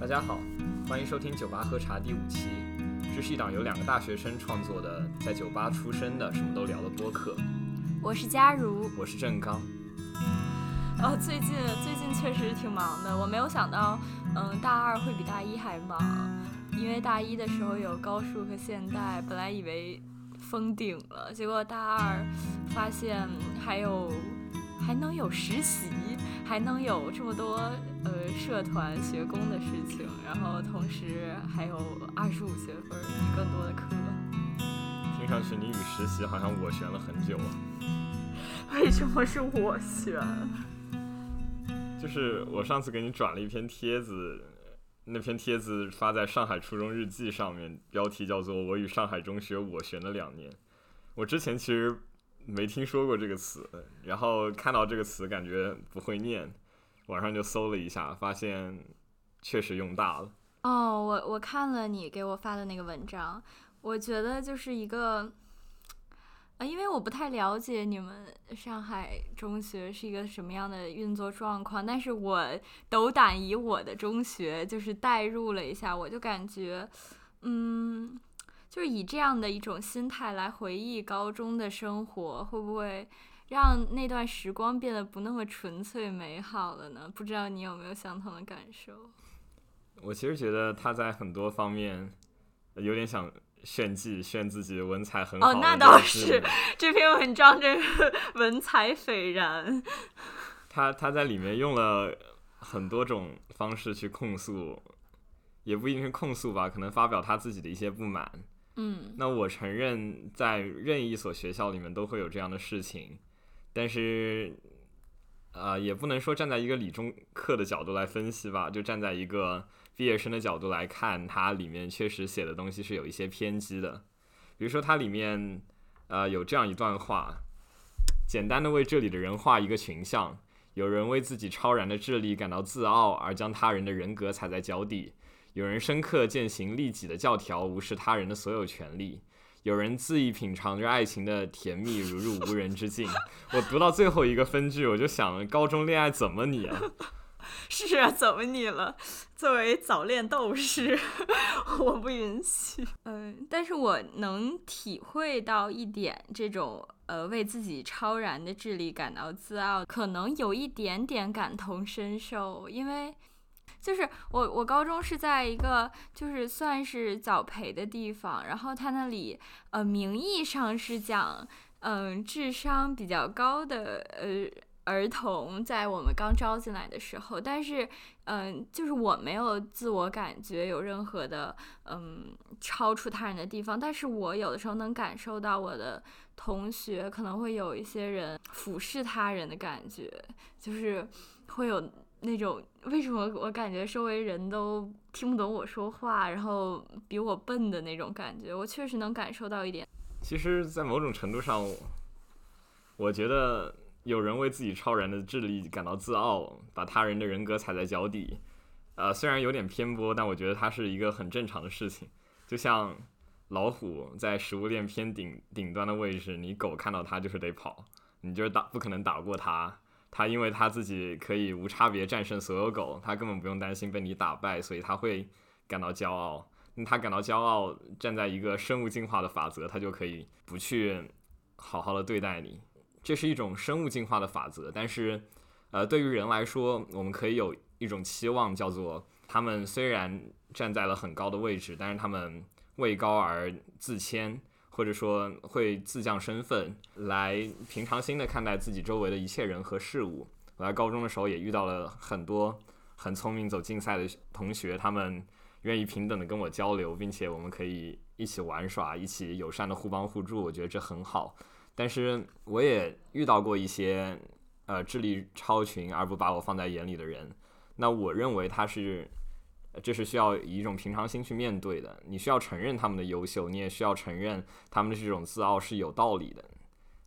大家好，欢迎收听酒吧喝茶第五期。这是一档由两个大学生创作的，在酒吧出身的什么都聊的播客。我是佳如，我是郑刚。哦，最近最近确实挺忙的，我没有想到，嗯，大二会比大一还忙，因为大一的时候有高数和现代，本来以为封顶了，结果大二发现还有还能有实习，还能有这么多呃社团学工的事情，然后同时还有二十五学分更多的课。听上去你与实习好像我悬了很久啊。为什么是我悬？就是我上次给你转了一篇帖子，那篇帖子发在上海初中日记上面，标题叫做《我与上海中学我悬了两年》。我之前其实没听说过这个词，然后看到这个词感觉不会念，网上就搜了一下，发现确实用大了。哦，我我看了你给我发的那个文章，我觉得就是一个。啊，因为我不太了解你们上海中学是一个什么样的运作状况，但是我斗胆以我的中学就是代入了一下，我就感觉，嗯，就是以这样的一种心态来回忆高中的生活，会不会让那段时光变得不那么纯粹美好了呢？不知道你有没有相同的感受？我其实觉得他在很多方面有点想。炫技炫自己文采很好哦，那倒是 这篇文章真是 文采斐然。他他在里面用了很多种方式去控诉，也不一定是控诉吧，可能发表他自己的一些不满。嗯，那我承认在任意一所学校里面都会有这样的事情，但是啊，也不能说站在一个理中客的角度来分析吧，就站在一个。毕业生的角度来看，它里面确实写的东西是有一些偏激的。比如说，它里面呃有这样一段话：简单的为这里的人画一个群像，有人为自己超然的智力感到自傲，而将他人的人格踩在脚底；有人深刻践行利己的教条，无视他人的所有权利；有人恣意品尝着爱情的甜蜜，如入无人之境。我读到最后一个分句，我就想：高中恋爱怎么你啊？是啊，怎么你了？作为早恋斗士，我不允许。嗯，但是我能体会到一点，这种呃为自己超然的智力感到自傲，可能有一点点感同身受。因为就是我我高中是在一个就是算是早培的地方，然后他那里呃名义上是讲嗯智商比较高的呃。儿童在我们刚招进来的时候，但是，嗯，就是我没有自我感觉有任何的，嗯，超出他人的地方。但是我有的时候能感受到我的同学可能会有一些人俯视他人的感觉，就是会有那种为什么我感觉周围人都听不懂我说话，然后比我笨的那种感觉，我确实能感受到一点。其实，在某种程度上，我觉得。有人为自己超然的智力感到自傲，把他人的人格踩在脚底，呃，虽然有点偏颇，但我觉得它是一个很正常的事情。就像老虎在食物链偏顶顶端的位置，你狗看到它就是得跑，你就是打不可能打过它。他因为他自己可以无差别战胜所有狗，他根本不用担心被你打败，所以他会感到骄傲。他感到骄傲，站在一个生物进化的法则，他就可以不去好好的对待你。这是一种生物进化的法则，但是，呃，对于人来说，我们可以有一种期望，叫做他们虽然站在了很高的位置，但是他们位高而自谦，或者说会自降身份，来平常心的看待自己周围的一切人和事物。我在高中的时候也遇到了很多很聪明走竞赛的同学，他们愿意平等的跟我交流，并且我们可以一起玩耍，一起友善的互帮互助，我觉得这很好。但是我也遇到过一些，呃，智力超群而不把我放在眼里的人。那我认为他是，这是需要以一种平常心去面对的。你需要承认他们的优秀，你也需要承认他们的这种自傲是有道理的。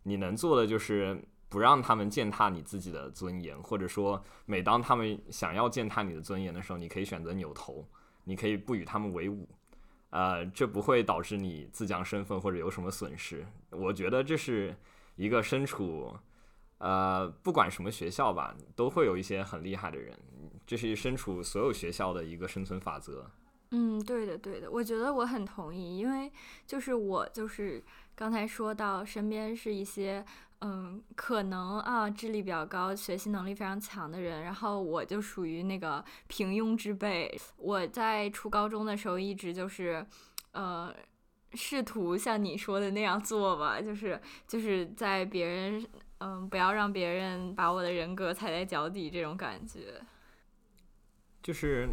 你能做的就是不让他们践踏你自己的尊严，或者说，每当他们想要践踏你的尊严的时候，你可以选择扭头，你可以不与他们为伍。呃，这不会导致你自降身份或者有什么损失。我觉得这是一个身处，呃，不管什么学校吧，都会有一些很厉害的人。这是身处所有学校的一个生存法则。嗯，对的，对的，我觉得我很同意，因为就是我就是刚才说到身边是一些嗯，可能啊智力比较高、学习能力非常强的人，然后我就属于那个平庸之辈。我在初高中的时候一直就是呃。试图像你说的那样做吧，就是就是在别人，嗯，不要让别人把我的人格踩在脚底这种感觉。就是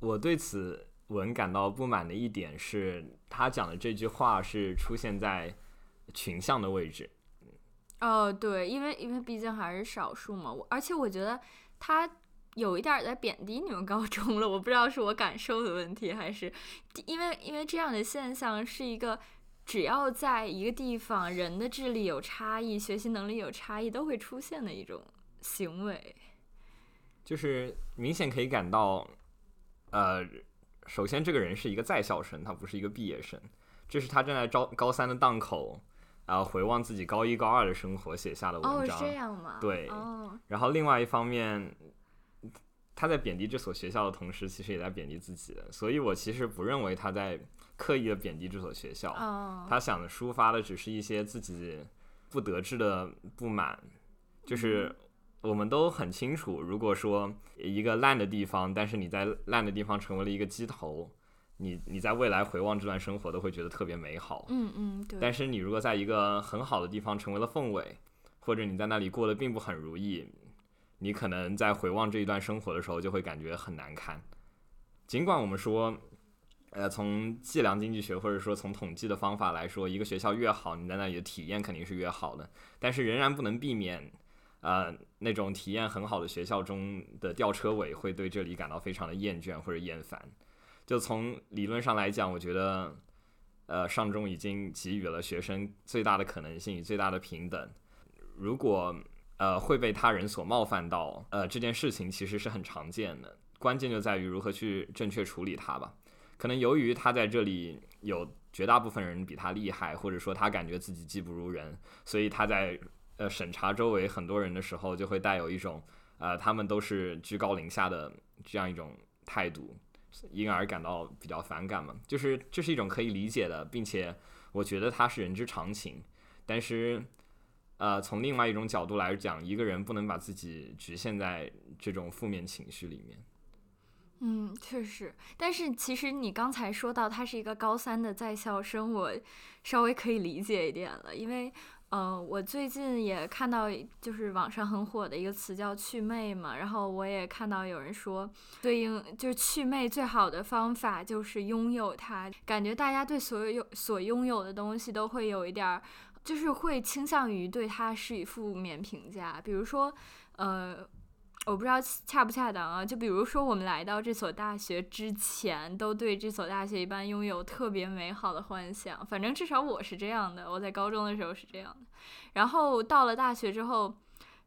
我对此文感到不满的一点是，他讲的这句话是出现在群像的位置。哦，对，因为因为毕竟还是少数嘛，我而且我觉得他。有一点在贬低你们高中了，我不知道是我感受的问题，还是因为因为这样的现象是一个，只要在一个地方，人的智力有差异，学习能力有差异，都会出现的一种行为。就是明显可以感到，呃，首先这个人是一个在校生，他不是一个毕业生，这是他正在招高三的档口，然后回望自己高一高二的生活写下的文章。哦，这样吗？对。哦。然后另外一方面。他在贬低这所学校的同时，其实也在贬低自己，所以我其实不认为他在刻意的贬低这所学校。他想的抒发的只是一些自己不得志的不满。就是我们都很清楚，如果说一个烂的地方，但是你在烂的地方成为了一个鸡头，你你在未来回望这段生活都会觉得特别美好。嗯嗯，对。但是你如果在一个很好的地方成为了凤尾，或者你在那里过得并不很如意。你可能在回望这一段生活的时候，就会感觉很难堪。尽管我们说，呃，从计量经济学或者说从统计的方法来说，一个学校越好，你在那里的体验肯定是越好的。但是仍然不能避免，呃，那种体验很好的学校中的吊车尾会对这里感到非常的厌倦或者厌烦。就从理论上来讲，我觉得，呃，上中已经给予了学生最大的可能性与最大的平等。如果呃，会被他人所冒犯到，呃，这件事情其实是很常见的，关键就在于如何去正确处理它吧。可能由于他在这里有绝大部分人比他厉害，或者说他感觉自己技不如人，所以他在呃审查周围很多人的时候，就会带有一种呃他们都是居高临下的这样一种态度，因而感到比较反感嘛。就是这是一种可以理解的，并且我觉得他是人之常情，但是。呃，从另外一种角度来讲，一个人不能把自己局限在这种负面情绪里面。嗯，确实。但是其实你刚才说到他是一个高三的在校生，我稍微可以理解一点了，因为，嗯，我最近也看到就是网上很火的一个词叫“祛魅”嘛，然后我也看到有人说，对应就是祛魅最好的方法就是拥有它，感觉大家对所有所拥有的东西都会有一点。就是会倾向于对它是以负面评价，比如说，呃，我不知道恰不恰当啊。就比如说，我们来到这所大学之前，都对这所大学一般拥有特别美好的幻想，反正至少我是这样的。我在高中的时候是这样的，然后到了大学之后，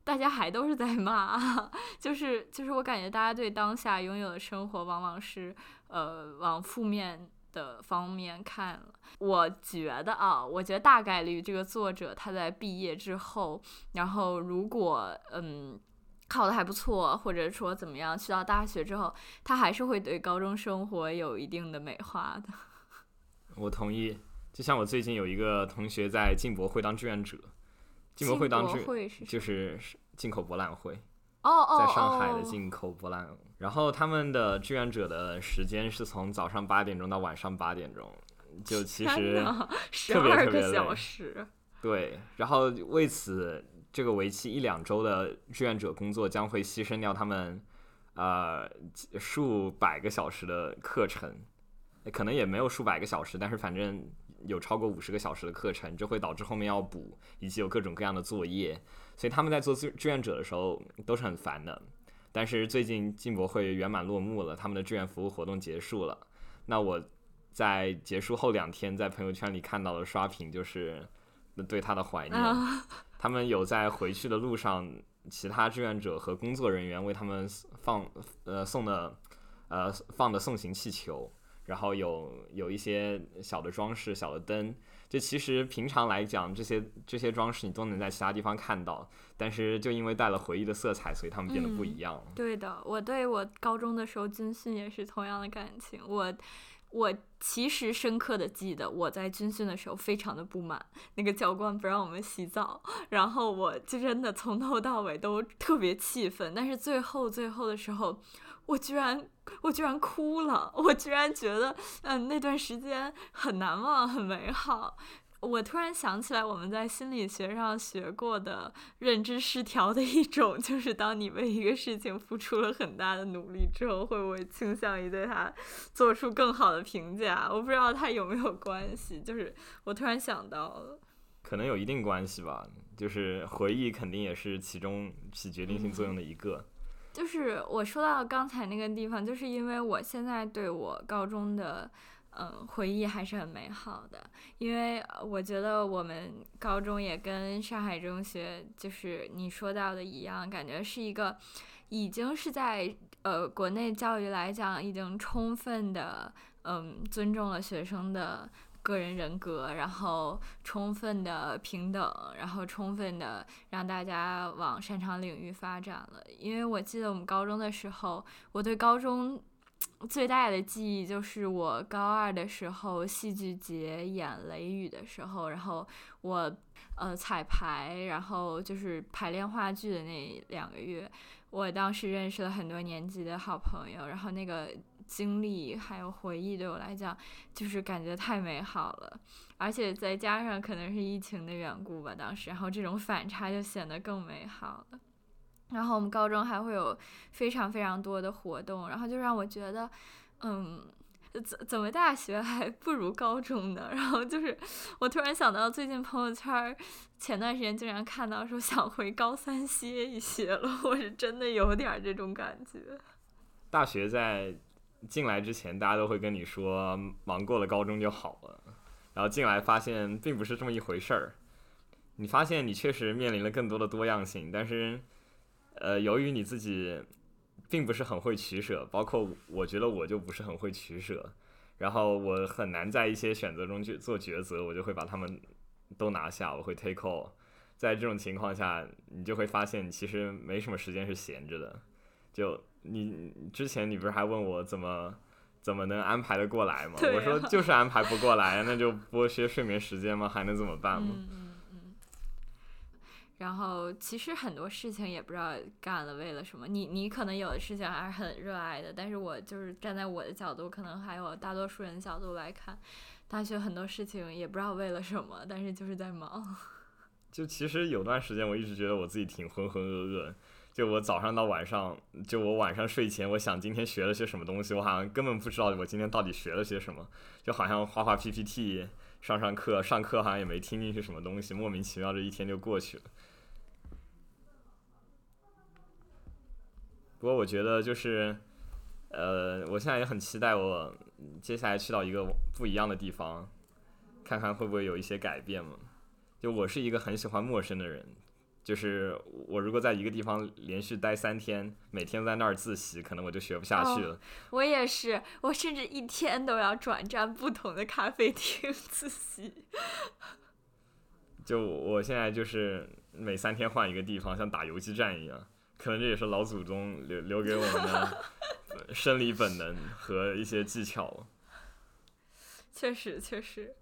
大家还都是在骂，就是就是我感觉大家对当下拥有的生活，往往是呃往负面。的方面看了，我觉得啊，我觉得大概率这个作者他在毕业之后，然后如果嗯考的还不错，或者说怎么样，去到大学之后，他还是会对高中生活有一定的美化的。我同意，就像我最近有一个同学在进博会当志愿者，进博会当志就是进口博览会。哦哦，在上海的进口博览，然后他们的志愿者的时间是从早上八点钟到晚上八点钟，就其实特别特别累。对，然后为此，这个为期一两周的志愿者工作将会牺牲掉他们呃数百个小时的课程，可能也没有数百个小时，但是反正有超过五十个小时的课程，这会导致后面要补，以及有各种各样的作业。所以他们在做志志愿者的时候都是很烦的，但是最近进博会圆满落幕了，他们的志愿服务活动结束了。那我在结束后两天在朋友圈里看到的刷屏就是对他的怀念。他们有在回去的路上，其他志愿者和工作人员为他们放呃送的呃放的送行气球。然后有有一些小的装饰、小的灯。就其实平常来讲，这些这些装饰你都能在其他地方看到，但是就因为带了回忆的色彩，所以他们变得不一样。对的，我对我高中的时候军训也是同样的感情。我我其实深刻的记得，我在军训的时候非常的不满，那个教官不让我们洗澡，然后我就真的从头到尾都特别气愤。但是最后最后的时候，我居然我居然哭了，我居然觉得嗯那段时间很难忘，很美好。我突然想起来，我们在心理学上学过的认知失调的一种，就是当你为一个事情付出了很大的努力之后，会不会倾向于对它做出更好的评价？我不知道它有没有关系，就是我突然想到了，可能有一定关系吧。就是回忆肯定也是其中起决定性作用的一个。就是我说到刚才那个地方，就是因为我现在对我高中的。嗯，回忆还是很美好的，因为我觉得我们高中也跟上海中学，就是你说到的一样，感觉是一个已经是在呃国内教育来讲，已经充分的嗯尊重了学生的个人人格，然后充分的平等，然后充分的让大家往擅长领域发展了。因为我记得我们高中的时候，我对高中。最大的记忆就是我高二的时候戏剧节演《雷雨》的时候，然后我呃彩排，然后就是排练话剧的那两个月，我当时认识了很多年级的好朋友，然后那个经历还有回忆对我来讲就是感觉太美好了，而且再加上可能是疫情的缘故吧，当时，然后这种反差就显得更美好了。然后我们高中还会有非常非常多的活动，然后就让我觉得，嗯，怎怎么大学还不如高中呢？然后就是我突然想到，最近朋友圈前段时间竟然看到说想回高三歇一歇了，我是真的有点这种感觉。大学在进来之前，大家都会跟你说忙过了高中就好了，然后进来发现并不是这么一回事儿。你发现你确实面临了更多的多样性，但是。呃，由于你自己并不是很会取舍，包括我觉得我就不是很会取舍，然后我很难在一些选择中去做抉择，我就会把他们都拿下，我会 take all。在这种情况下，你就会发现你其实没什么时间是闲着的。就你之前你不是还问我怎么怎么能安排的过来吗？我说就是安排不过来，那就剥削睡眠时间吗？还能怎么办吗？然后其实很多事情也不知道干了为了什么。你你可能有的事情还是很热爱的，但是我就是站在我的角度，可能还有大多数人的角度来看，大学很多事情也不知道为了什么，但是就是在忙。就其实有段时间，我一直觉得我自己挺浑浑噩噩。就我早上到晚上，就我晚上睡前，我想今天学了些什么东西，我好像根本不知道我今天到底学了些什么。就好像画画 PPT，上上课，上课好像也没听进去什么东西，莫名其妙这一天就过去了。不过我觉得就是，呃，我现在也很期待我接下来去到一个不一样的地方，看看会不会有一些改变嘛。就我是一个很喜欢陌生的人，就是我如果在一个地方连续待三天，每天在那儿自习，可能我就学不下去了。我也是，我甚至一天都要转战不同的咖啡厅自习。就我现在就是每三天换一个地方，像打游击战一样。可能这也是老祖宗留留给我们的 生理本能和一些技巧。确实，确实，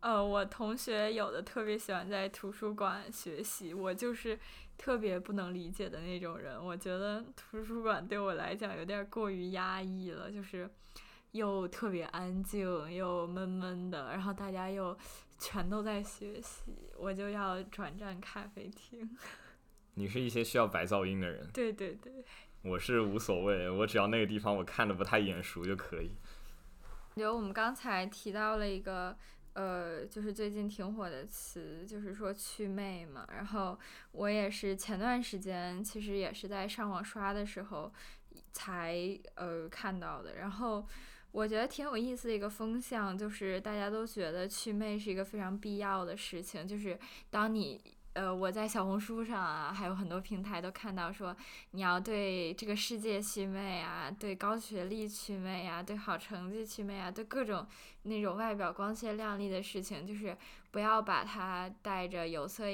呃，我同学有的特别喜欢在图书馆学习，我就是特别不能理解的那种人。我觉得图书馆对我来讲有点过于压抑了，就是又特别安静，又闷闷的，然后大家又全都在学习，我就要转战咖啡厅。你是一些需要白噪音的人，对对对，我是无所谓，我只要那个地方我看的不太眼熟就可以。有我们刚才提到了一个，呃，就是最近挺火的词，就是说祛魅嘛。然后我也是前段时间，其实也是在上网刷的时候才呃看到的。然后我觉得挺有意思的一个风向，就是大家都觉得祛魅是一个非常必要的事情，就是当你。呃，我在小红书上啊，还有很多平台都看到说，你要对这个世界祛魅啊，对高学历祛魅啊，对好成绩祛魅啊，对各种那种外表光鲜亮丽的事情，就是不要把它带着有色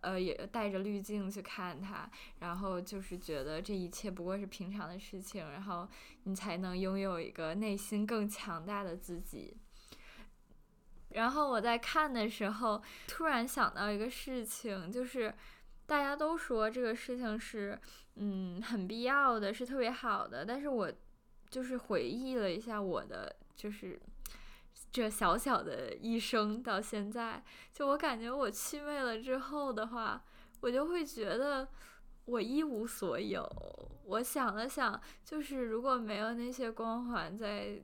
呃也带着滤镜去看它，然后就是觉得这一切不过是平常的事情，然后你才能拥有一个内心更强大的自己。然后我在看的时候，突然想到一个事情，就是大家都说这个事情是，嗯，很必要的，是特别好的。但是我就是回忆了一下我的，就是这小小的一生到现在，就我感觉我祛魅了之后的话，我就会觉得。我一无所有。我想了想，就是如果没有那些光环在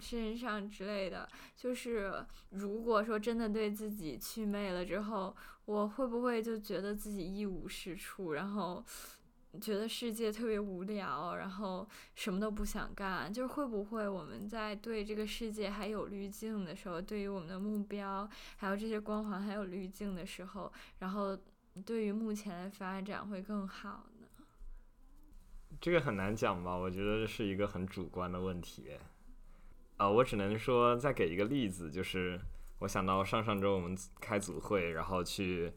身上之类的，就是如果说真的对自己祛魅了之后，我会不会就觉得自己一无是处，然后觉得世界特别无聊，然后什么都不想干？就是会不会我们在对这个世界还有滤镜的时候，对于我们的目标还有这些光环还有滤镜的时候，然后？对于目前的发展会更好呢？这个很难讲吧？我觉得这是一个很主观的问题。啊，我只能说再给一个例子，就是我想到上上周我们开组会，然后去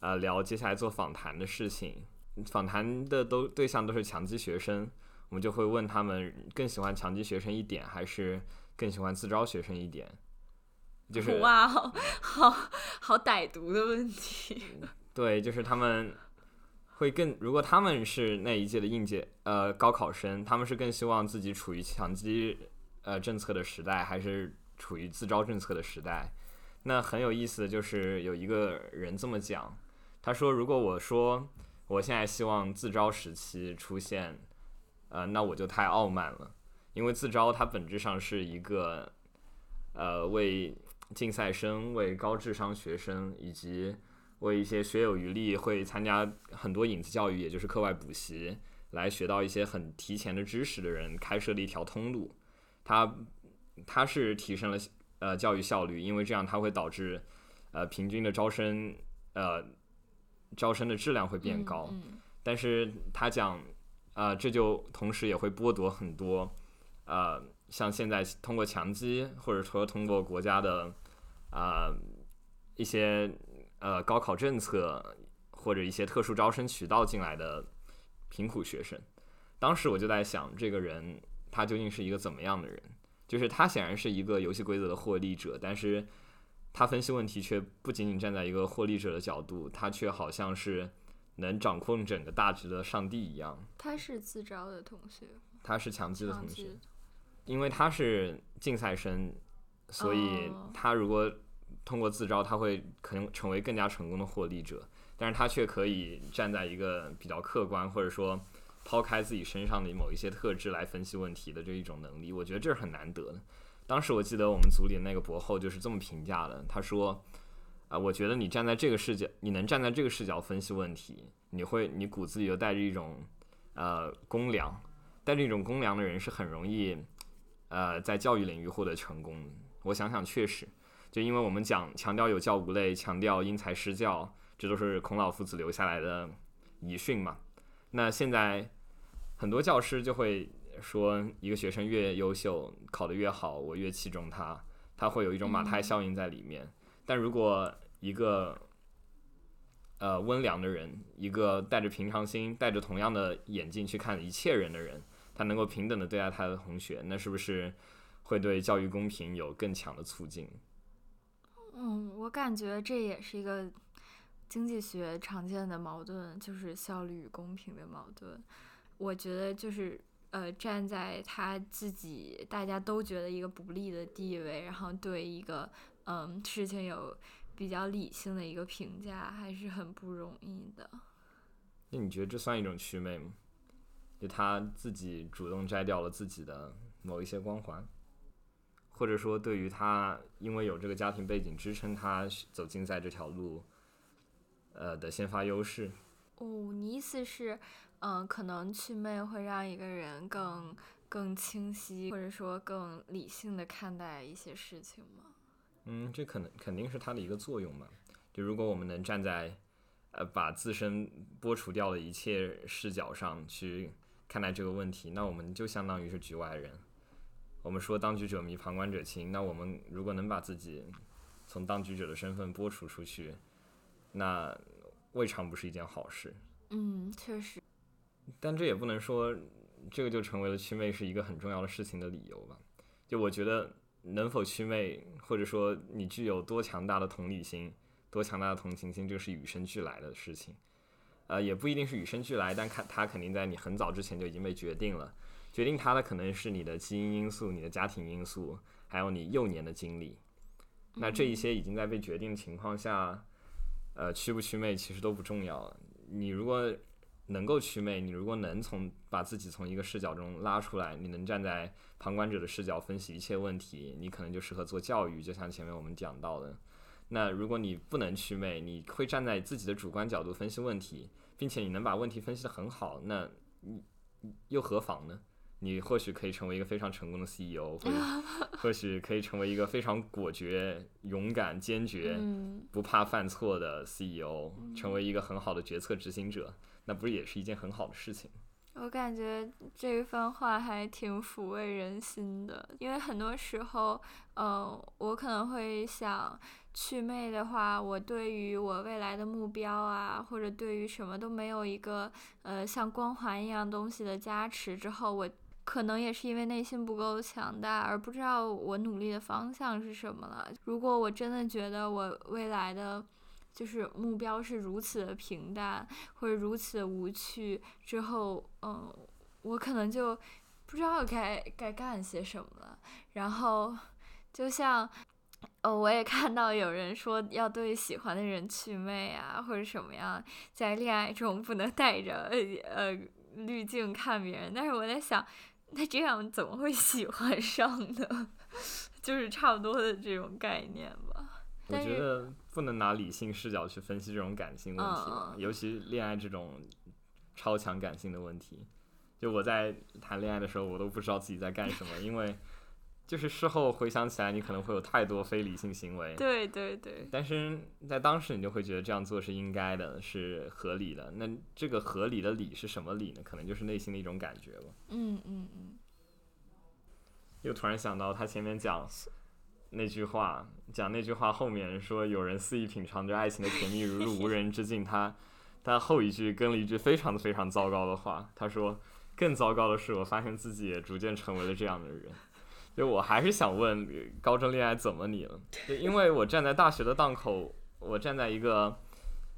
呃聊接下来做访谈的事情。访谈的都对象都是强基学生，我们就会问他们更喜欢强基学生一点，还是更喜欢自招学生一点？就是哇，好好好歹毒的问题。对，就是他们会更，如果他们是那一届的应届呃高考生，他们是更希望自己处于强基呃政策的时代，还是处于自招政策的时代？那很有意思的就是有一个人这么讲，他说：“如果我说我现在希望自招时期出现，呃，那我就太傲慢了，因为自招它本质上是一个呃为竞赛生、为高智商学生以及。”为一些学有余力、会参加很多影子教育，也就是课外补习，来学到一些很提前的知识的人，开设了一条通路。它，它是提升了呃教育效率，因为这样它会导致呃平均的招生呃招生的质量会变高。但是他讲呃，这就同时也会剥夺很多呃像现在通过强基或者说通过国家的啊一些。呃，高考政策或者一些特殊招生渠道进来的贫苦学生，当时我就在想，这个人他究竟是一个怎么样的人？就是他显然是一个游戏规则的获利者，但是他分析问题却不仅仅站在一个获利者的角度，他却好像是能掌控整个大局的上帝一样。他是自招的同学，他是强基的同学，因为他是竞赛生，所以他如果。通过自招，他会可能成为更加成功的获利者，但是他却可以站在一个比较客观，或者说抛开自己身上的某一些特质来分析问题的这一种能力，我觉得这是很难得的。当时我记得我们组里那个博后就是这么评价的，他说：“啊，我觉得你站在这个视角，你能站在这个视角分析问题，你会你骨子里就带着一种呃公良，带着一种公良的人是很容易呃在教育领域获得成功的。我想想，确实。”就因为我们讲强调有教无类，强调因材施教，这都是孔老夫子留下来的遗训嘛。那现在很多教师就会说，一个学生越优秀，考得越好，我越器重他，他会有一种马太效应在里面。但如果一个呃温良的人，一个带着平常心、带着同样的眼镜去看一切人的人，他能够平等的对待他的同学，那是不是会对教育公平有更强的促进？嗯，我感觉这也是一个经济学常见的矛盾，就是效率与公平的矛盾。我觉得就是呃，站在他自己大家都觉得一个不利的地位，然后对一个嗯事情有比较理性的一个评价，还是很不容易的。那你觉得这算一种祛魅吗？就他自己主动摘掉了自己的某一些光环？或者说，对于他，因为有这个家庭背景支撑他走竞赛这条路，呃的先发优势。哦，你意思是，嗯，可能祛魅会让一个人更更清晰，或者说更理性的看待一些事情吗？嗯，这可能肯定是它的一个作用嘛。就如果我们能站在呃，把自身剥除掉的一切视角上去看待这个问题，那我们就相当于是局外人。我们说当局者迷，旁观者清。那我们如果能把自己从当局者的身份剥除出去，那未尝不是一件好事。嗯，确实。但这也不能说这个就成为了祛魅是一个很重要的事情的理由吧？就我觉得，能否祛魅，或者说你具有多强大的同理心、多强大的同情心，这是与生俱来的事情。呃，也不一定是与生俱来，但看它肯定在你很早之前就已经被决定了。决定它的可能是你的基因因素、你的家庭因素，还有你幼年的经历。那这一些已经在被决定的情况下，呃，祛不祛魅其实都不重要。你如果能够祛魅，你如果能从把自己从一个视角中拉出来，你能站在旁观者的视角分析一切问题，你可能就适合做教育。就像前面我们讲到的，那如果你不能祛魅，你会站在自己的主观角度分析问题，并且你能把问题分析得很好，那你又何妨呢？你或许可以成为一个非常成功的 CEO，或 或许可以成为一个非常果决、勇敢、坚决、不怕犯错的 CEO，成为一个很好的决策执行者，那不是也是一件很好的事情？我感觉这一番话还挺抚慰人心的，因为很多时候，嗯，我可能会想。祛魅的话，我对于我未来的目标啊，或者对于什么都没有一个呃像光环一样东西的加持之后，我可能也是因为内心不够强大，而不知道我努力的方向是什么了。如果我真的觉得我未来的就是目标是如此的平淡或者如此的无趣之后，嗯，我可能就不知道该该干些什么了。然后就像。哦，我也看到有人说要对喜欢的人祛魅啊，或者什么样，在恋爱中不能带着呃滤镜看别人。但是我在想，那这样怎么会喜欢上呢？就是差不多的这种概念吧。我觉得不能拿理性视角去分析这种感性问题嘛，尤其恋爱这种超强感性的问题。就我在谈恋爱的时候，我都不知道自己在干什么，因为。就是事后回想起来，你可能会有太多非理性行为。对对对。但是在当时，你就会觉得这样做是应该的，是合理的。那这个合理的理是什么理呢？可能就是内心的一种感觉吧。嗯嗯嗯。又突然想到他前面讲那句话，讲那句话后面说有人肆意品尝着爱情的甜蜜，如入无人之境。他他后一句跟了一句非常非常糟糕的话，他说更糟糕的是，我发现自己也逐渐成为了这样的人。就我还是想问，高中恋爱怎么你了？就因为我站在大学的档口，我站在一个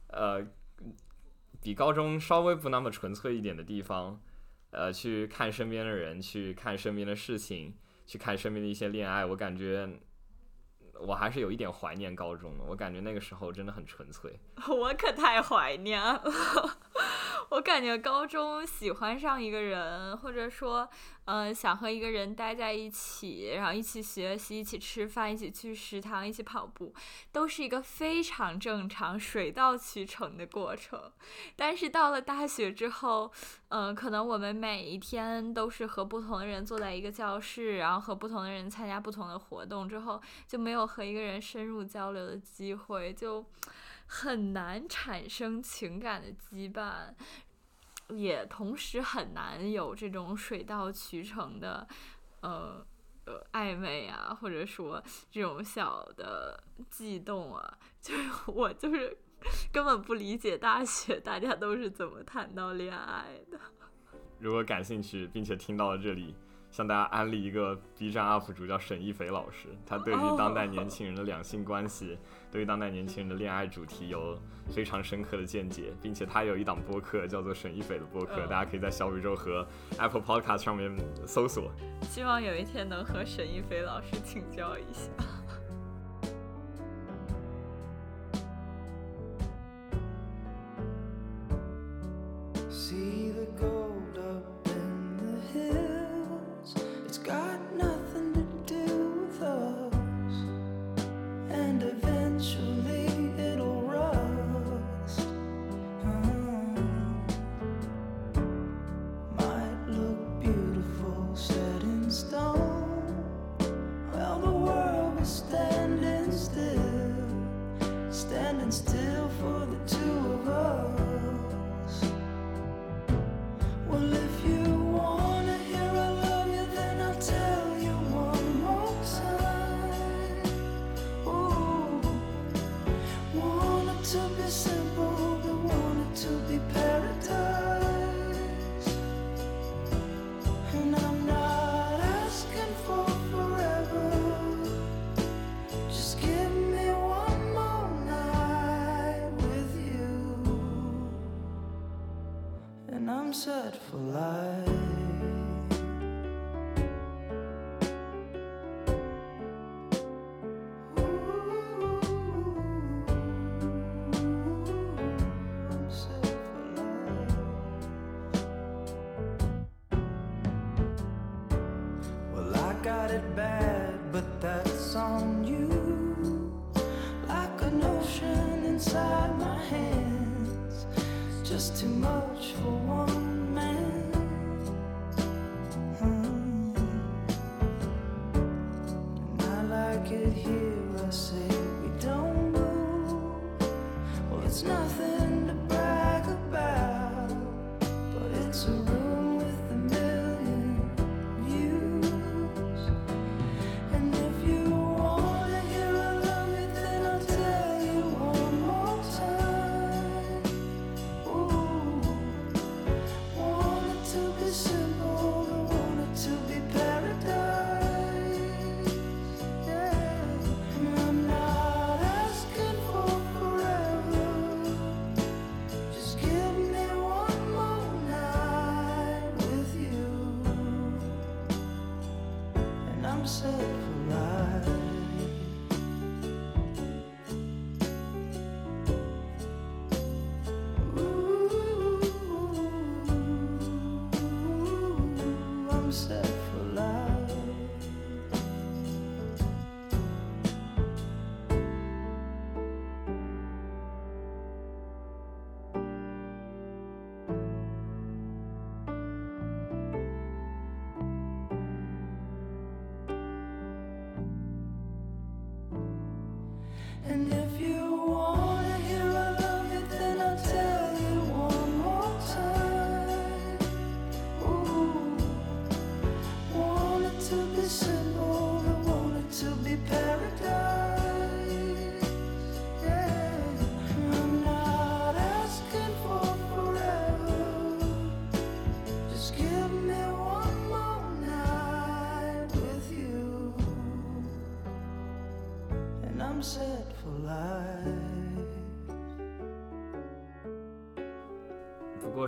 呃比高中稍微不那么纯粹一点的地方，呃，去看身边的人，去看身边的事情，去看身边的一些恋爱，我感觉我还是有一点怀念高中的。我感觉那个时候真的很纯粹。我可太怀念了。我感觉高中喜欢上一个人，或者说，嗯，想和一个人待在一起，然后一起学习，一起吃饭，一起去食堂，一起跑步，都是一个非常正常、水到渠成的过程。但是到了大学之后，嗯，可能我们每一天都是和不同的人坐在一个教室，然后和不同的人参加不同的活动，之后就没有和一个人深入交流的机会，就。很难产生情感的羁绊，也同时很难有这种水到渠成的，呃呃暧昧啊，或者说这种小的悸动啊，就是 我就是 根本不理解大学大家都是怎么谈到恋爱的。如果感兴趣，并且听到了这里。向大家安利一个 B 站 UP 主叫沈一斐老师，他对于当代年轻人的两性关系，对于当代年轻人的恋爱主题有非常深刻的见解，并且他有一档播客叫做沈一斐的播客，大家可以在小宇宙和 Apple Podcast 上面搜索。希望有一天能和沈一斐老师请教一下。himself.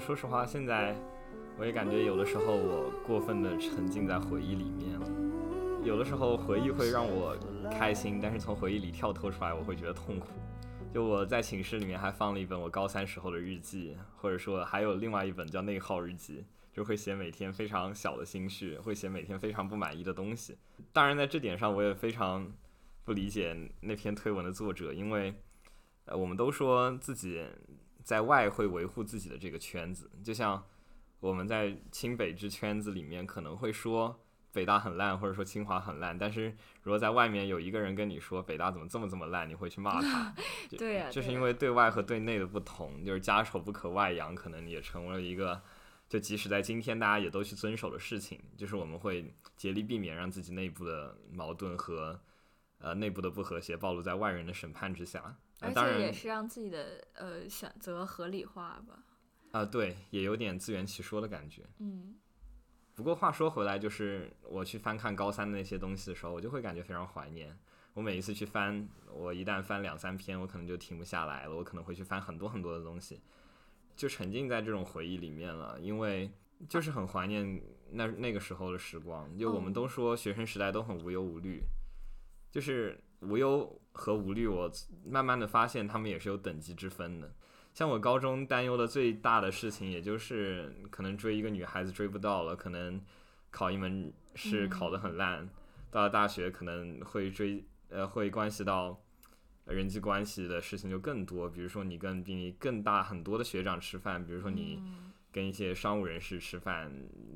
说实话，现在我也感觉有的时候我过分的沉浸在回忆里面了。有的时候回忆会让我开心，但是从回忆里跳脱出来，我会觉得痛苦。就我在寝室里面还放了一本我高三时候的日记，或者说还有另外一本叫内耗日记，就会写每天非常小的心绪，会写每天非常不满意的东西。当然，在这点上我也非常不理解那篇推文的作者，因为呃，我们都说自己在外会维护自己的这个圈子，就像我们在清北之圈子里面可能会说北大很烂，或者说清华很烂，但是如果在外面有一个人跟你说北大怎么这么这么烂，你会去骂他。就对呀对呀这是因为对外和对内的不同，就是家丑不可外扬，可能也成为了一个。就即使在今天，大家也都去遵守的事情，就是我们会竭力避免让自己内部的矛盾和呃内部的不和谐暴露在外人的审判之下。呃而当然且也是让自己的呃选择合理化吧。啊、对，也有点自圆其说的感觉。嗯，不过话说回来，就是我去翻看高三的那些东西的时候，我就会感觉非常怀念。我每一次去翻，我一旦翻两三篇，我可能就停不下来了。我可能会去翻很多很多的东西，就沉浸在这种回忆里面了。因为就是很怀念那那个时候的时光。就我们哦都说学生时代都很无忧无虑，就是无忧和无虑，我慢慢的发现他们也是有等级之分的。像我高中担忧的最大的事情，也就是可能追一个女孩子追不到了，可能考一门试嗯。考得很烂，到了大学可能会追呃会关系到呃人际关系的事情就更多，比如说你跟比你更大很多的学长吃饭，比如说你嗯。跟一些商务人士吃饭，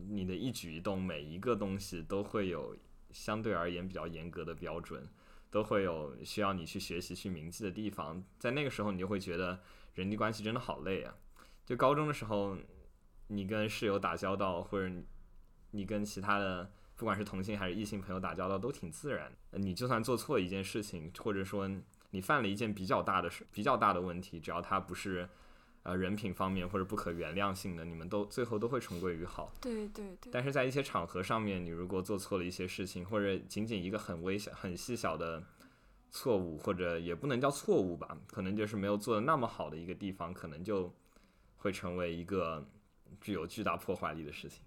你的一举一动每一个东西都会有相对而言比较严格的标准，都会有需要你去学习去铭记的地方。在那个时候，你就会觉得人际关系真的好累啊。就高中的时候，你跟室友打交道，或者你跟其他的不管是同性还是异性朋友打交道，都挺自然。你就算做错一件事情，或者说你犯了一件比较大的事、比较大的问题，只要它不是呃人品方面或者不可原谅性的，你们都最后都会重归于好。对对对，但是在一些场合上面，你如果做错了一些事情，或者仅仅一个很微小、很细小的错误，或者也不能叫错误吧，可能就是没有做的那么好的一个地方，可能就会成为一个具有巨大破坏力的事情。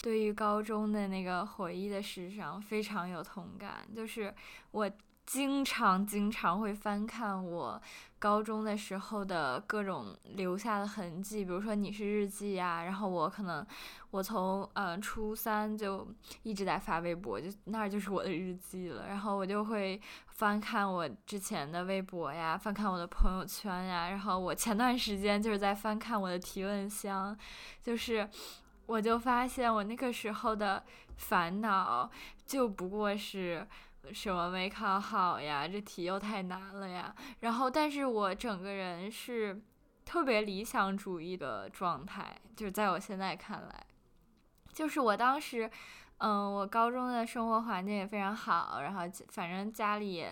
对于高中的那个回忆的事上非常有同感，就是我经常经常会翻看我高中的时候的各种留下的痕迹，比如说你是日记呀、然后我可能我从嗯、呃初三就一直在发微博，就那儿就是我的日记了，然后我就会翻看我之前的微博呀，翻看我的朋友圈呀，然后我前段时间就是在翻看我的提问箱，就是我就发现我那个时候的烦恼就不过是。什么没考好呀？这题又太难了呀！然后，但是我整个人是特别理想主义的状态，就是在我现在看来，就是我当时，嗯，我高中的生活环境也非常好，然后反正家里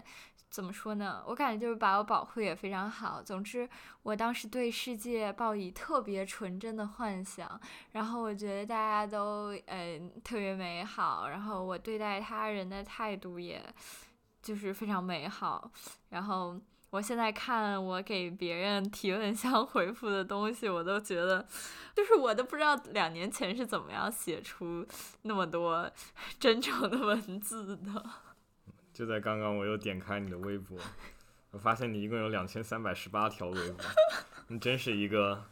怎么说呢？我感觉就是把我保护也非常好。总之，我当时对世界抱以特别纯真的幻想，然后我觉得大家都嗯、特别美好，然后我对待他人的态度也就是非常美好。然后我现在看我给别人提问箱回复的东西，我都觉得，就是我都不知道两年前是怎么样写出那么多 真诚的文字的。就在刚刚，我又点开你的微博，我发现你一共有两千三百十八条微博，你真是一个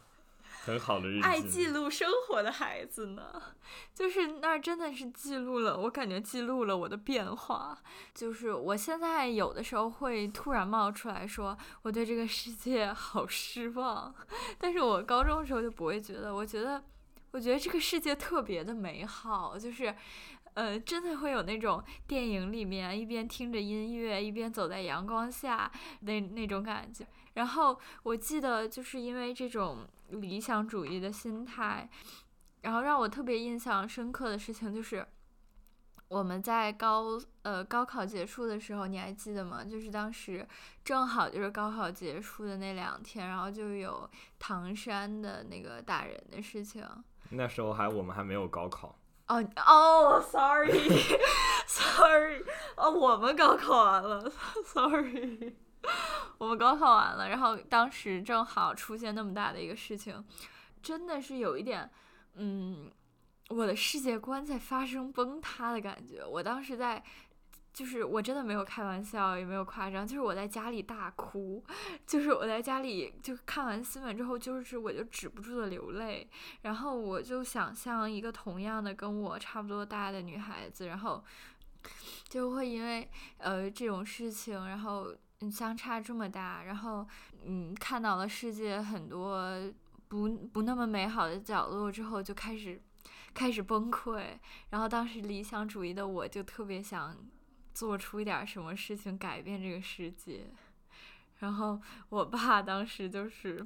很好的日记爱记记录生活的孩子呢，就是那儿真的是记录了，我感觉记录了我的变化。就是我现在有的时候会突然冒出来说，我对这个世界好失望，但是我高中的时候就不会觉得，我觉得，我觉得这个世界特别的美好，就是。呃，真的会有那种电影里面一边听着音乐，一边走在阳光下那那种感觉。然后我记得就是因为这种理想主义的心态，然后让我特别印象深刻的事情就是，我们在高呃高考结束的时候，你还记得吗？就是当时正好就是高考结束的那两天，然后就有唐山的那个打人的事情。那时候还我们还没有高考，哦哦，sorry，sorry，哦，我们高考完了，sorry，我们高考完了，然后当时正好出现那么大的一个事情，真的是有一点，嗯，我的世界观在发生崩塌的感觉。我当时在，就是我真的没有开玩笑，也没有夸张，就是我在家里大哭，就是我在家里就看完新闻之后，就是我就止不住的流泪。然后我就想象一个同样的跟我差不多大的女孩子，然后就会因为呃这种事情，然后嗯相差这么大，然后嗯看到了世界很多不不那么美好的角落之后，就开始开始崩溃。然后当时理想主义的我就特别想做出一点什么事情改变这个世界。然后我爸当时就是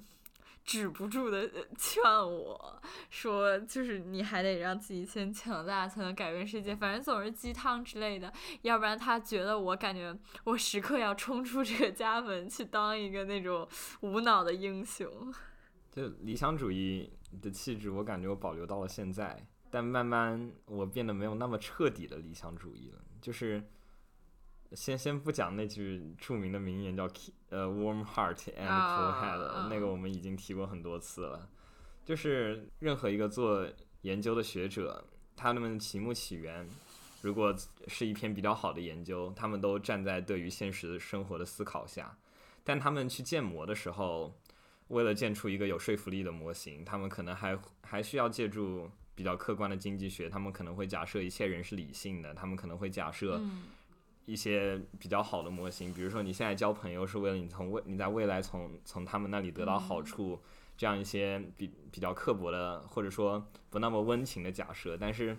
止不住的劝我说，就是你还得让自己先强大，才能改变世界。反正总是鸡汤之类的，要不然他觉得我感觉我时刻要冲出这个家门，去当一个那种无脑的英雄。就理想主义的气质，我感觉我保留到了现在，但慢慢我变得没有那么彻底的理想主义了。就是先先不讲那句著名的名言叫 “keep 呃 warm heart and cool 啊 head”，、啊。那个我们已经提过很多次了。就是任何一个做研究的学者，他们的题目起源，如果是一篇比较好的研究，他们都站在对于现实生活的思考下，但他们去建模的时候，为了建出一个有说服力的模型，他们可能还还需要借助比较客观的经济学，他们可能会假设一切人是理性的，他们可能会假设嗯一些比较好的模型，比如说你现在交朋友是为了你从未你在未来从从他们那里得到好处，这样一些比比较刻薄的或者说不那么温情的假设，但是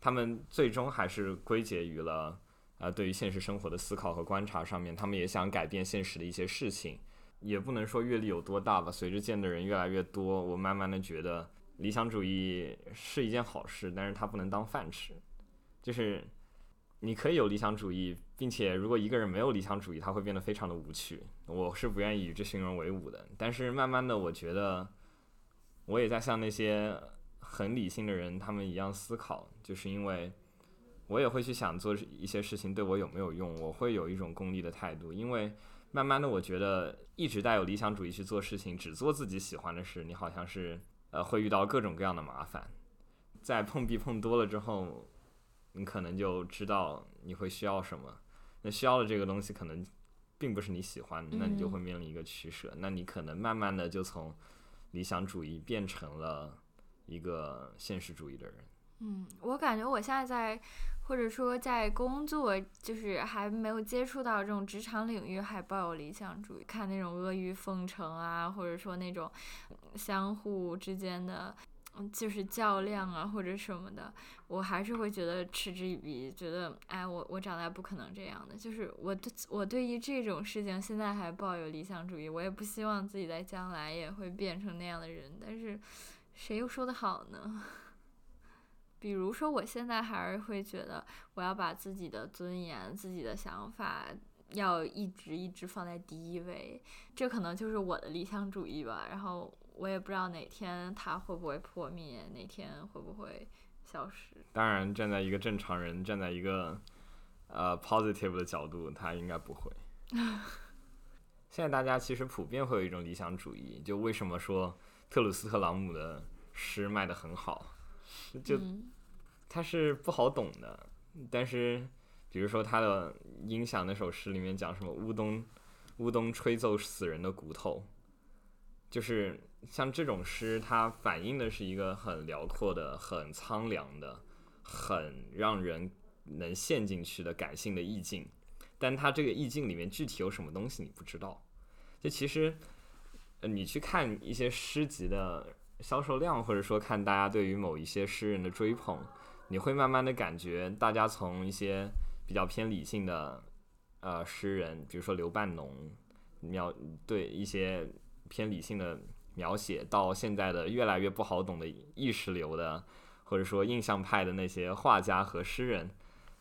他们最终还是归结于了呃对于现实生活的思考和观察上面，他们也想改变现实的一些事情，也不能说阅历有多大吧，随着见的人越来越多，我慢慢的觉得理想主义是一件好事，但是它不能当饭吃，就是。你可以有理想主义，并且如果一个人没有理想主义，他会变得非常的无趣。我是不愿意与这群人为伍的。但是慢慢的，我觉得我也在像那些很理性的人他们一样思考，就是因为我也会去想做一些事情对我有没有用，我会有一种功利的态度。因为慢慢的，我觉得一直带有理想主义去做事情，只做自己喜欢的事，你好像是呃会遇到各种各样的麻烦。在碰壁碰多了之后，你可能就知道你会需要什么。那需要的这个东西可能并不是你喜欢，那你就嗯会面临一个取舍。那你可能慢慢的就从理想主义变成了一个现实主义的人。嗯，我感觉我现在在，或者说在工作，就是还没有接触到这种职场领域，还抱有理想主义，看那种阿谀奉承啊，或者说那种嗯相互之间的。嗯就是较量啊，或者什么的，我还是会觉得嗤之以鼻，觉得哎，我我长大不可能这样的。就是我对我对于这种事情现在还抱有理想主义，我也不希望自己在将来也会变成那样的人。但是谁又说的好呢？比如说，我现在还是会觉得，我要把自己的尊严、自己的想法，要一直一直放在第一位，这可能就是我的理想主义吧。然后我也不知道哪天它会不会破灭，哪天会不会消失。当然，站在一个正常人，站在一个呃 positive 的角度，他应该不会。现在大家其实普遍会有一种理想主义，就为什么说特鲁斯特朗姆的诗卖得很好，就嗯它是不好懂的，但是比如说他的音响那首诗里面讲什么乌冬乌冬吹奏死人的骨头，就是像这种诗，它反映的是一个很辽阔的、很苍凉的、很让人能陷进去的感性的意境，但它这个意境里面具体有什么东西你不知道。就其实，你去看一些诗集的销售量，或者说看大家对于某一些诗人的追捧，你会慢慢的感觉，大家从一些比较偏理性的呃诗人，比如说刘半农，描对一些偏理性的描写，到现在的越来越不好懂的意识流的，或者说印象派的那些画家和诗人，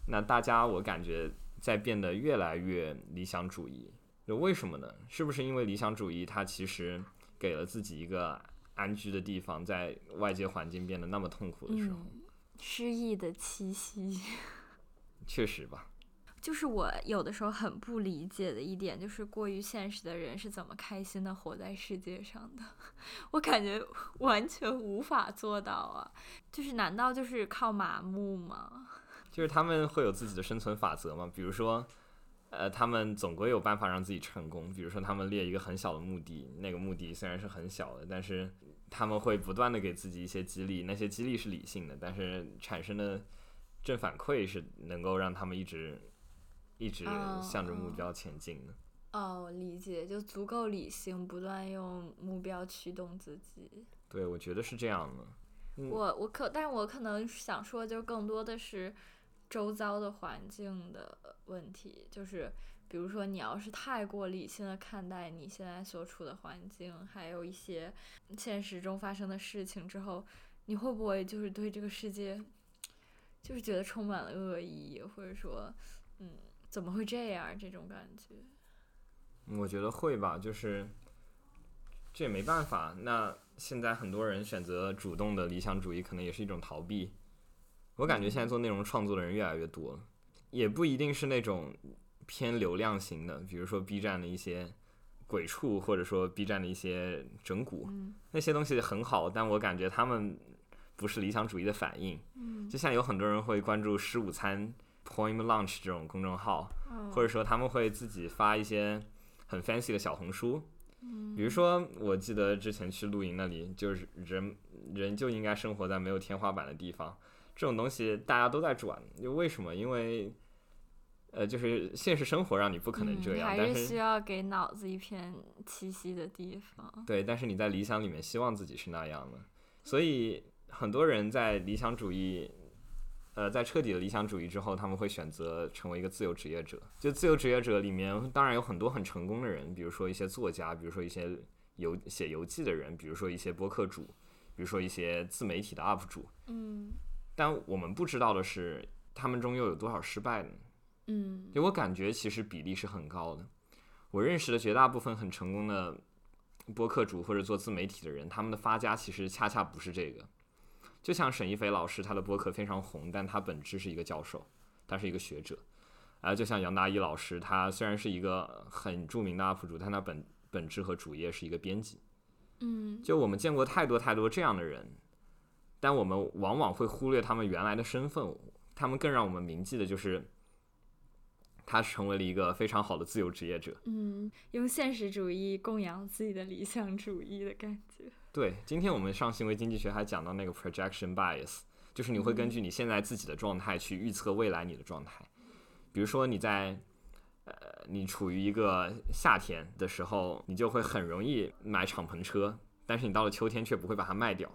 那大家我感觉在变得越来越理想主义。就为什么呢？是不是因为理想主义它其实给了自己一个安居的地方，在外界环境变得那么痛苦的时候？嗯，诗意的气息。确实吧。就是我有的时候很不理解的一点，就是过于现实的人是怎么开心的活在世界上的？我感觉完全无法做到啊！就是难道就是靠麻木吗？就是他们会有自己的生存法则嘛，比如说，呃，他们总归有办法让自己成功。比如说，他们列一个很小的目的，那个目的虽然是很小的，但是他们会不断的给自己一些激励，那些激励是理性的，但是产生的正反馈是能够让他们一直一直哦向着目标前进的。哦，理解，就足够理性，不断用目标驱动自己。对，我觉得是这样的。嗯我我可，但是我可能想说，就更多的是周遭的环境的问题，就是比如说你要是太过理性的看待你现在所处的环境，还有一些现实中发生的事情之后，你会不会就是对这个世界，就是觉得充满了恶意，或者说，嗯，怎么会这样这种感觉？我觉得会吧，就是这也没办法。那现在很多人选择主动的理想主义，可能也是一种逃避。我感觉现在做内容创作的人越来越多了，也不一定是那种偏流量型的，比如说 B 站的一些鬼畜，或者说 B 站的一些整蛊，嗯那些东西很好，但我感觉他们不是理想主义的反应。嗯就像有很多人会关注十五餐 Poem Launch 这种公众号，嗯或者说他们会自己发一些很 fancy 的小红书，嗯比如说我记得之前去露营那里，就是人人就应该生活在没有天花板的地方，这种东西大家都在转，就为什么？因为呃，就是现实生活让你不可能这样，嗯、还但是需要给脑子一片栖息的地方。对，但是你在理想里面希望自己是那样的，所以很多人在理想主义，呃，在彻底的理想主义之后，他们会选择成为一个自由职业者。就自由职业者里面，当然有很多很成功的人，比如说一些作家，比如说一些游写游记的人，比如说一些播客主，比如说一些自媒体的 UP 主。嗯但我们不知道的是，他们中又有多少失败呢？嗯就我感觉，其实比例是很高的。我认识的绝大部分很成功的播客主或者做自媒体的人，他们的发家其实恰恰不是这个。就像沈一菲老师，他的播客非常红，但他本质是一个教授，他是一个学者。啊、就像杨大一老师，他虽然是一个很著名的 UP 主，但他本本质和主业是一个编辑。嗯就我们见过太多太多这样的人，但我们往往会忽略他们原来的身份。他们更让我们铭记的就是他成为了一个非常好的自由职业者。嗯，用现实主义供养自己的理想主义的感觉。对，今天我们上行为经济学还讲到那个 projection bias，就是你会根据你现在自己的状态去预测未来你的状态。比如说你在呃你处于一个夏天的时候，你就会很容易买敞篷车，但是你到了秋天却不会把它卖掉。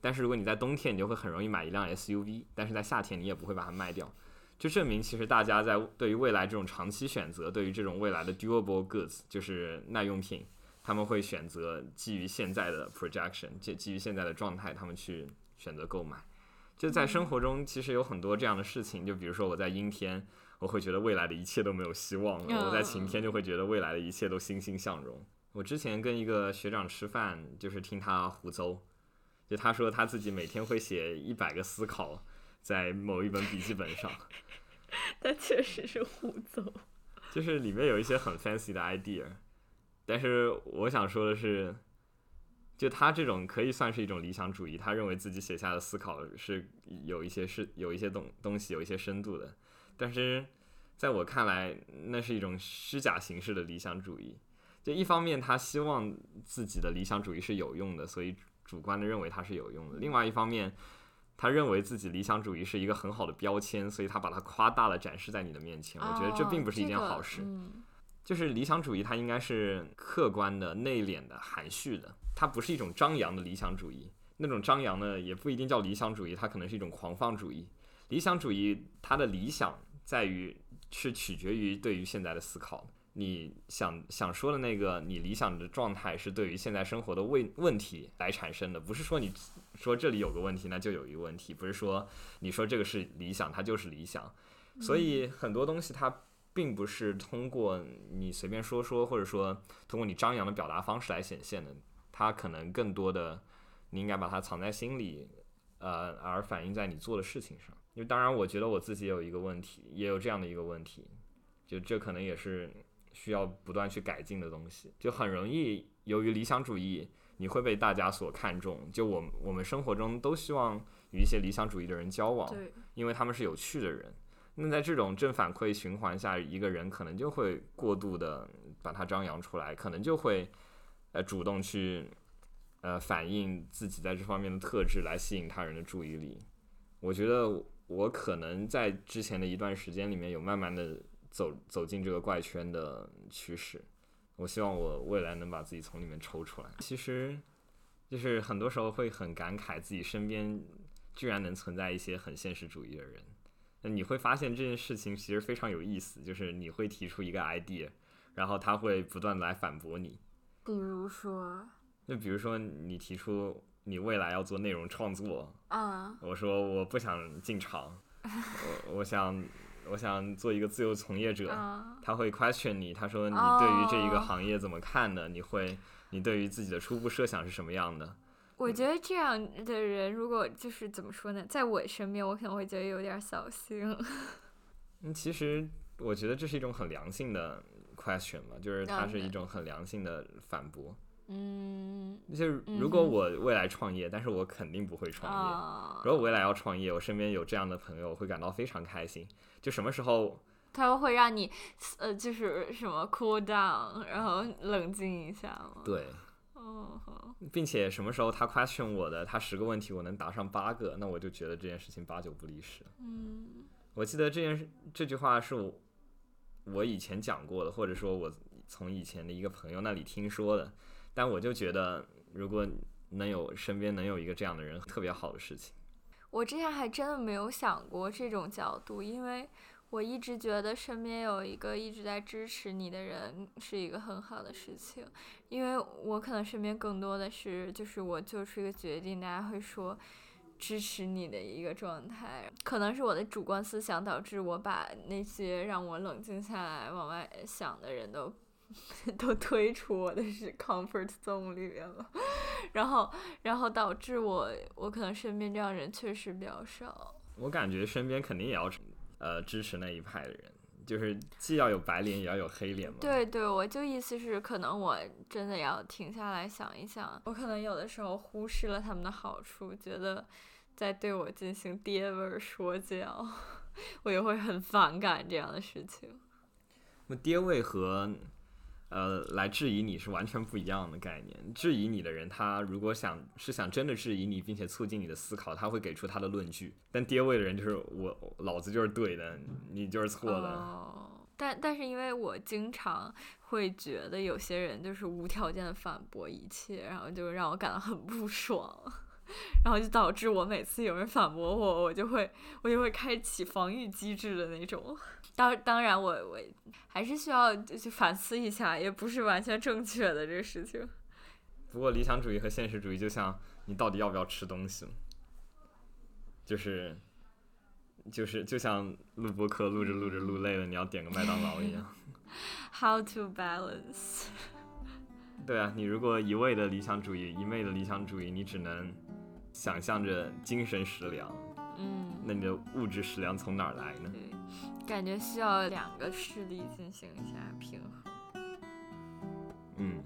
但是如果你在冬天，你就会很容易买一辆 SUV，但是在夏天你也不会把它卖掉。就证明其实大家在对于未来这种长期选择，对于这种未来的 durable goods，就是耐用品，他们会选择基于现在的 projection，基基于现在的状态，他们去选择购买。就在生活中，其实有很多这样的事情。就比如说我在阴天，我会觉得未来的一切都没有希望了；我在晴天就会觉得未来的一切都欣欣向荣。我之前跟一个学长吃饭，就是听他胡诌，就他说他自己每天会写一百个思考在某一本笔记本上。他确实是胡诌，就是里面有一些很 fancy 的 idea，但是我想说的是，就他这种可以算是一种理想主义，他认为自己写下的思考是有一些是有一些东东西有一些深度的，但是在我看来，那是一种虚假形式的理想主义。就一方面，他希望自己的理想主义是有用的，所以主观的认为它是有用的；另外一方面，他认为自己理想主义是一个很好的标签，所以他把它夸大了展示在你的面前。我觉得这并不是一件好事。就是理想主义，它应该是客观的、内敛的、含蓄的，它不是一种张扬的理想主义。那种张扬呢，也不一定叫理想主义，它可能是一种狂放主义。理想主义它的理想在于是取决于对于现在的思考。你想想说的那个你理想的状态是对于现在生活的问问题来产生的，不是说你说这里有个问题那就有一个问题，不是说你说这个是理想它就是理想。所以很多东西它并不是通过你随便说说，或者说通过你张扬的表达方式来显现的，它可能更多的你应该把它藏在心里，呃，而反映在你做的事情上。因为当然，我觉得我自己也有一个问题，也有这样的一个问题，就这可能也是需要不断去改进的东西。就很容易由于理想主义，你会被大家所看重。就我们我们生活中都希望与一些理想主义的人交往，因为他们是有趣的人。那在这种正反馈循环下，一个人可能就会过度的把它张扬出来，可能就会呃主动去呃反映自己在这方面的特质，来吸引他人的注意力。我觉得我可能在之前的一段时间里面有慢慢的走走进这个怪圈的趋势。我希望我未来能把自己从里面抽出来。其实，就是很多时候会很感慨自己身边居然能存在一些很现实主义的人。那你会发现这件事情其实非常有意思，就是你会提出一个 idea，然后他会不断来反驳你。比如说就比如说你提出你未来要做内容创作，啊，我说我不想进厂，我我想我想做一个自由从业者。啊，他会 question 你，他说你哦对于这一个行业怎么看呢？你会你对于自己的初步设想是什么样的？我觉得这样的人，如果就是怎么说呢，在我身边，我可能会觉得有点扫兴。嗯，其实我觉得这是一种很良性的 question 嘛，就是它是一种很良性的反驳。嗯，就是嗯如果我未来创业，但是我肯定不会创业。啊如，果我未来要创业，我身边有这样的朋友，我会感到非常开心。就什么时候他会让你呃，就是什么 cool down，然后冷静一下吗？对，哦，好并且什么时候他 question 我的，他十个问题我能答上八个，那我就觉得这件事情八九不离十。嗯我记得这件事这句话是我我以前讲过的，或者说我从以前的一个朋友那里听说的，但我就觉得如果能有身边能有一个这样的人，特别好的事情。我之前还真的没有想过这种角度，因为我一直觉得身边有一个一直在支持你的人是一个很好的事情，因为我可能身边更多的是就是我做出一个决定，大家会说支持你的一个状态，可能是我的主观思想导致我把那些让我冷静下来往外想的人都 都推出我的是 comfort zone 里面了，然后然后导致我我可能身边这样人确实比较少。我感觉身边肯定也要呃支持那一派的人，就是既要有白脸也要有黑脸嘛。对对，我就意思是，可能我真的要停下来想一想，我可能有的时候忽视了他们的好处，觉得在对我进行爹味儿说教，我也会很反感这样的事情。那爹味和呃来质疑你是完全不一样的概念。质疑你的人，他如果想是想真的质疑你，并且促进你的思考，他会给出他的论据。但跌位的人就是我，老子就是对的，你就是错的。哦但但是因为我经常会觉得有些人就是无条件的反驳一切，然后就让我感到很不爽，然后就导致我每次有人反驳我，我就会我就会开启防御机制的那种。当当然我我还是需要就去反思一下，也不是完全正确的这个事情。不过理想主义和现实主义就像你到底要不要吃东西，就是就是就像录播课录着录着录累了，你要点个麦当劳一样。How to balance？对啊，你如果一味的理想主义，一昧的理想主义，你只能想象着精神食粮，嗯，那你的物质食粮从哪儿来呢？对，感觉需要两个势力进行一下平衡。嗯。